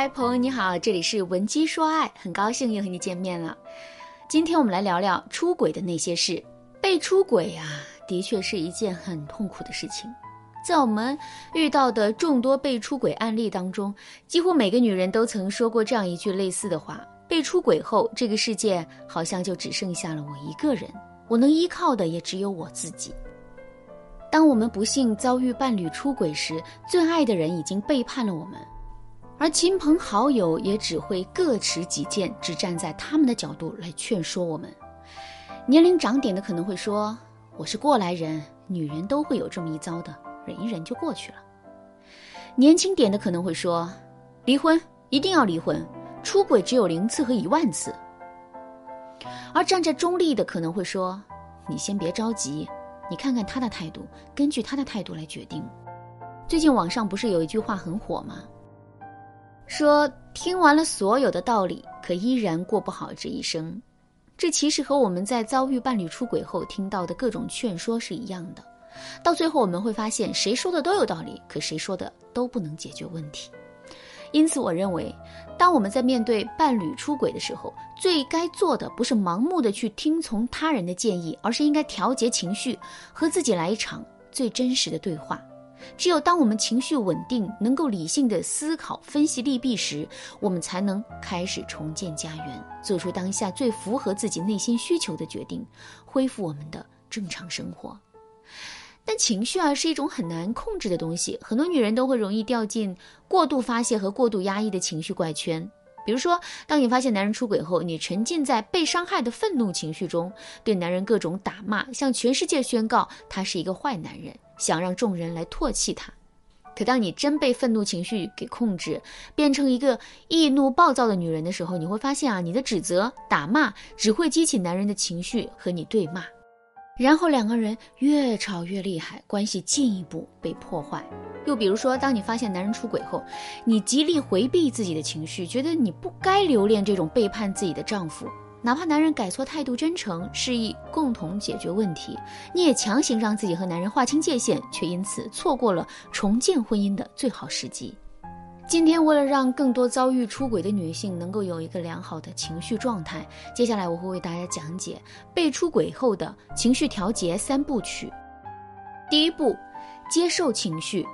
嗨，朋友你好，这里是文姬说爱，很高兴又和你见面了。今天我们来聊聊出轨的那些事。被出轨啊，的确是一件很痛苦的事情。在我们遇到的众多被出轨案例当中，几乎每个女人都曾说过这样一句类似的话：被出轨后，这个世界好像就只剩下了我一个人，我能依靠的也只有我自己。当我们不幸遭遇伴侣出轨时，最爱的人已经背叛了我们。而亲朋好友也只会各持己见，只站在他们的角度来劝说我们。年龄长点的可能会说：“我是过来人，女人都会有这么一遭的，忍一忍就过去了。”年轻点的可能会说：“离婚一定要离婚，出轨只有零次和一万次。”而站在中立的可能会说：“你先别着急，你看看他的态度，根据他的态度来决定。”最近网上不是有一句话很火吗？说听完了所有的道理，可依然过不好这一生，这其实和我们在遭遇伴侣出轨后听到的各种劝说是一样的。到最后我们会发现，谁说的都有道理，可谁说的都不能解决问题。因此，我认为，当我们在面对伴侣出轨的时候，最该做的不是盲目的去听从他人的建议，而是应该调节情绪，和自己来一场最真实的对话。只有当我们情绪稳定，能够理性的思考、分析利弊时，我们才能开始重建家园，做出当下最符合自己内心需求的决定，恢复我们的正常生活。但情绪啊，是一种很难控制的东西，很多女人都会容易掉进过度发泄和过度压抑的情绪怪圈。比如说，当你发现男人出轨后，你沉浸在被伤害的愤怒情绪中，对男人各种打骂，向全世界宣告他是一个坏男人。想让众人来唾弃他，可当你真被愤怒情绪给控制，变成一个易怒暴躁的女人的时候，你会发现啊，你的指责、打骂只会激起男人的情绪和你对骂，然后两个人越吵越厉害，关系进一步被破坏。又比如说，当你发现男人出轨后，你极力回避自己的情绪，觉得你不该留恋这种背叛自己的丈夫。哪怕男人改错态度、真诚、示意共同解决问题，你也强行让自己和男人划清界限，却因此错过了重建婚姻的最好时机。今天，为了让更多遭遇出轨的女性能够有一个良好的情绪状态，接下来我会为大家讲解被出轨后的情绪调节三部曲。第一步，接受情绪。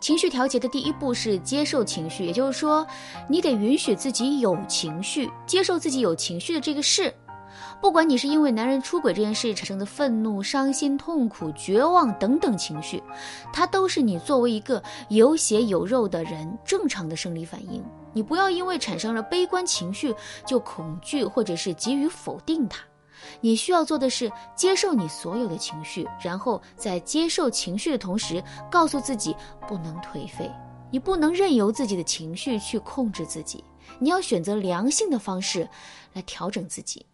情绪调节的第一步是接受情绪，也就是说，你得允许自己有情绪，接受自己有情绪的这个事。不管你是因为男人出轨这件事产生的愤怒、伤心、痛苦、绝望等等情绪，它都是你作为一个有血有肉的人正常的生理反应。你不要因为产生了悲观情绪就恐惧或者是急于否定它。你需要做的是接受你所有的情绪，然后在接受情绪的同时，告诉自己不能颓废。你不能任由自己的情绪去控制自己，你要选择良性的方式来调整自己。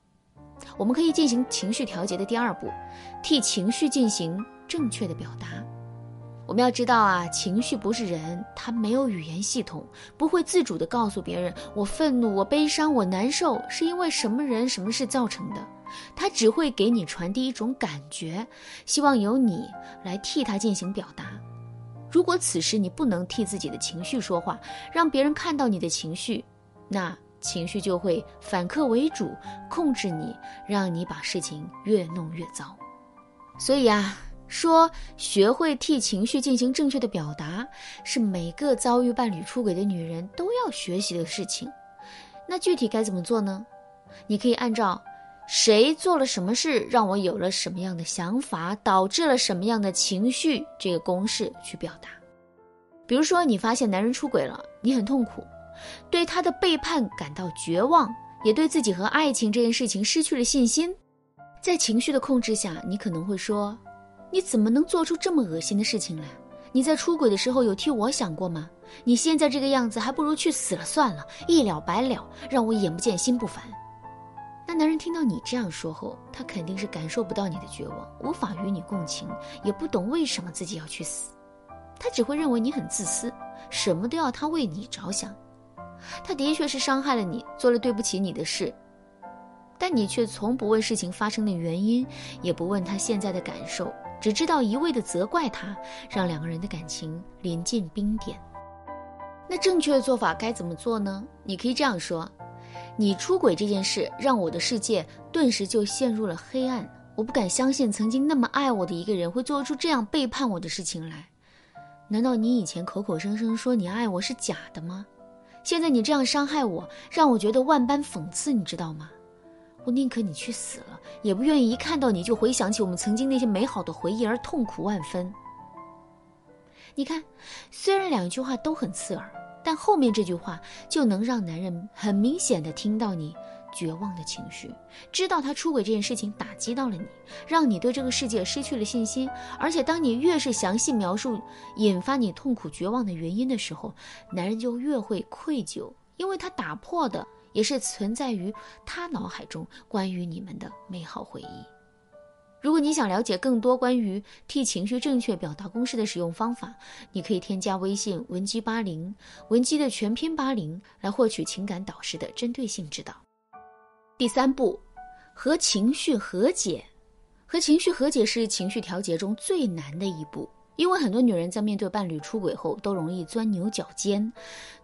我们可以进行情绪调节的第二步，替情绪进行正确的表达。我们要知道啊，情绪不是人，它没有语言系统，不会自主的告诉别人我愤怒、我悲伤、我难受是因为什么人、什么事造成的。他只会给你传递一种感觉，希望由你来替他进行表达。如果此时你不能替自己的情绪说话，让别人看到你的情绪，那情绪就会反客为主，控制你，让你把事情越弄越糟。所以啊，说学会替情绪进行正确的表达，是每个遭遇伴侣出轨的女人都要学习的事情。那具体该怎么做呢？你可以按照。谁做了什么事，让我有了什么样的想法，导致了什么样的情绪？这个公式去表达。比如说，你发现男人出轨了，你很痛苦，对他的背叛感到绝望，也对自己和爱情这件事情失去了信心。在情绪的控制下，你可能会说：“你怎么能做出这么恶心的事情来？你在出轨的时候有替我想过吗？你现在这个样子，还不如去死了算了，一了百了，让我眼不见心不烦。”男人听到你这样说后，他肯定是感受不到你的绝望，无法与你共情，也不懂为什么自己要去死，他只会认为你很自私，什么都要他为你着想。他的确是伤害了你，做了对不起你的事，但你却从不问事情发生的原因，也不问他现在的感受，只知道一味的责怪他，让两个人的感情临近冰点。那正确的做法该怎么做呢？你可以这样说：你出轨这件事让我的世界顿时就陷入了黑暗。我不敢相信曾经那么爱我的一个人会做出这样背叛我的事情来。难道你以前口口声声说你爱我是假的吗？现在你这样伤害我，让我觉得万般讽刺，你知道吗？我宁可你去死了，也不愿意一看到你就回想起我们曾经那些美好的回忆而痛苦万分。你看，虽然两句话都很刺耳，但后面这句话就能让男人很明显的听到你绝望的情绪，知道他出轨这件事情打击到了你，让你对这个世界失去了信心。而且，当你越是详细描述引发你痛苦绝望的原因的时候，男人就越会愧疚，因为他打破的也是存在于他脑海中关于你们的美好回忆。如果你想了解更多关于替情绪正确表达公式的使用方法，你可以添加微信文姬八零，文姬的全拼八零，来获取情感导师的针对性指导。第三步，和情绪和解。和情绪和解是情绪调节中最难的一步，因为很多女人在面对伴侣出轨后，都容易钻牛角尖，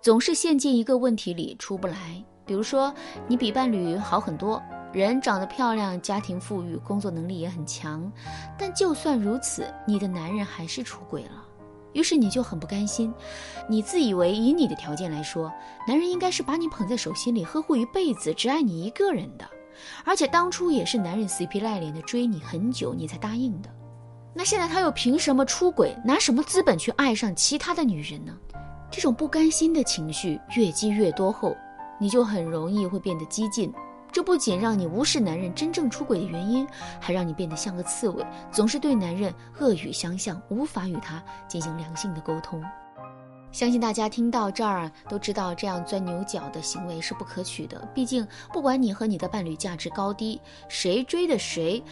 总是陷进一个问题里出不来。比如说，你比伴侣好很多。人长得漂亮，家庭富裕，工作能力也很强，但就算如此，你的男人还是出轨了，于是你就很不甘心。你自以为以你的条件来说，男人应该是把你捧在手心里，呵护一辈子，只爱你一个人的，而且当初也是男人死皮赖脸的追你很久，你才答应的。那现在他又凭什么出轨？拿什么资本去爱上其他的女人呢？这种不甘心的情绪越积越多后，你就很容易会变得激进。这不仅让你无视男人真正出轨的原因，还让你变得像个刺猬，总是对男人恶语相向，无法与他进行良性的沟通。相信大家听到这儿都知道，这样钻牛角的行为是不可取的。毕竟，不管你和你的伴侣价值高低，谁追的谁，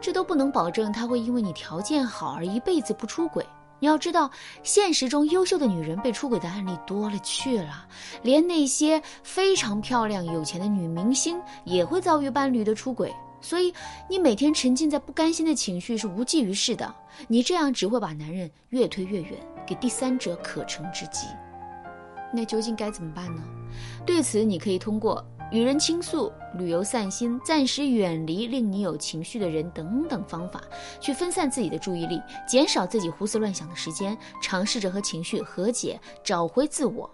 这都不能保证他会因为你条件好而一辈子不出轨。你要知道，现实中优秀的女人被出轨的案例多了去了，连那些非常漂亮、有钱的女明星也会遭遇伴侣的出轨。所以，你每天沉浸在不甘心的情绪是无济于事的。你这样只会把男人越推越远，给第三者可乘之机。那究竟该怎么办呢？对此，你可以通过。与人倾诉、旅游散心、暂时远离令你有情绪的人等等方法，去分散自己的注意力，减少自己胡思乱想的时间，尝试着和情绪和解，找回自我。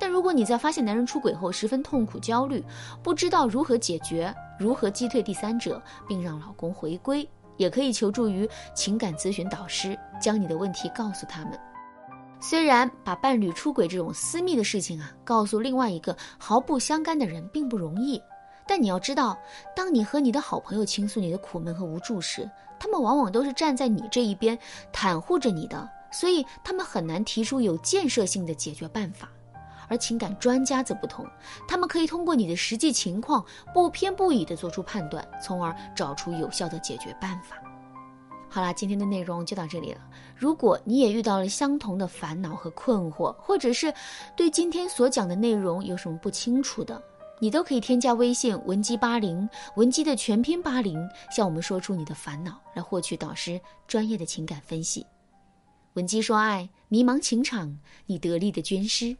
但如果你在发现男人出轨后十分痛苦、焦虑，不知道如何解决、如何击退第三者，并让老公回归，也可以求助于情感咨询导师，将你的问题告诉他们。虽然把伴侣出轨这种私密的事情啊，告诉另外一个毫不相干的人并不容易，但你要知道，当你和你的好朋友倾诉你的苦闷和无助时，他们往往都是站在你这一边，袒护着你的，所以他们很难提出有建设性的解决办法。而情感专家则不同，他们可以通过你的实际情况，不偏不倚地做出判断，从而找出有效的解决办法。好啦，今天的内容就到这里了。如果你也遇到了相同的烦恼和困惑，或者是对今天所讲的内容有什么不清楚的，你都可以添加微信文姬八零，文姬的全拼八零，向我们说出你的烦恼，来获取导师专业的情感分析。文姬说爱，迷茫情场，你得力的军师。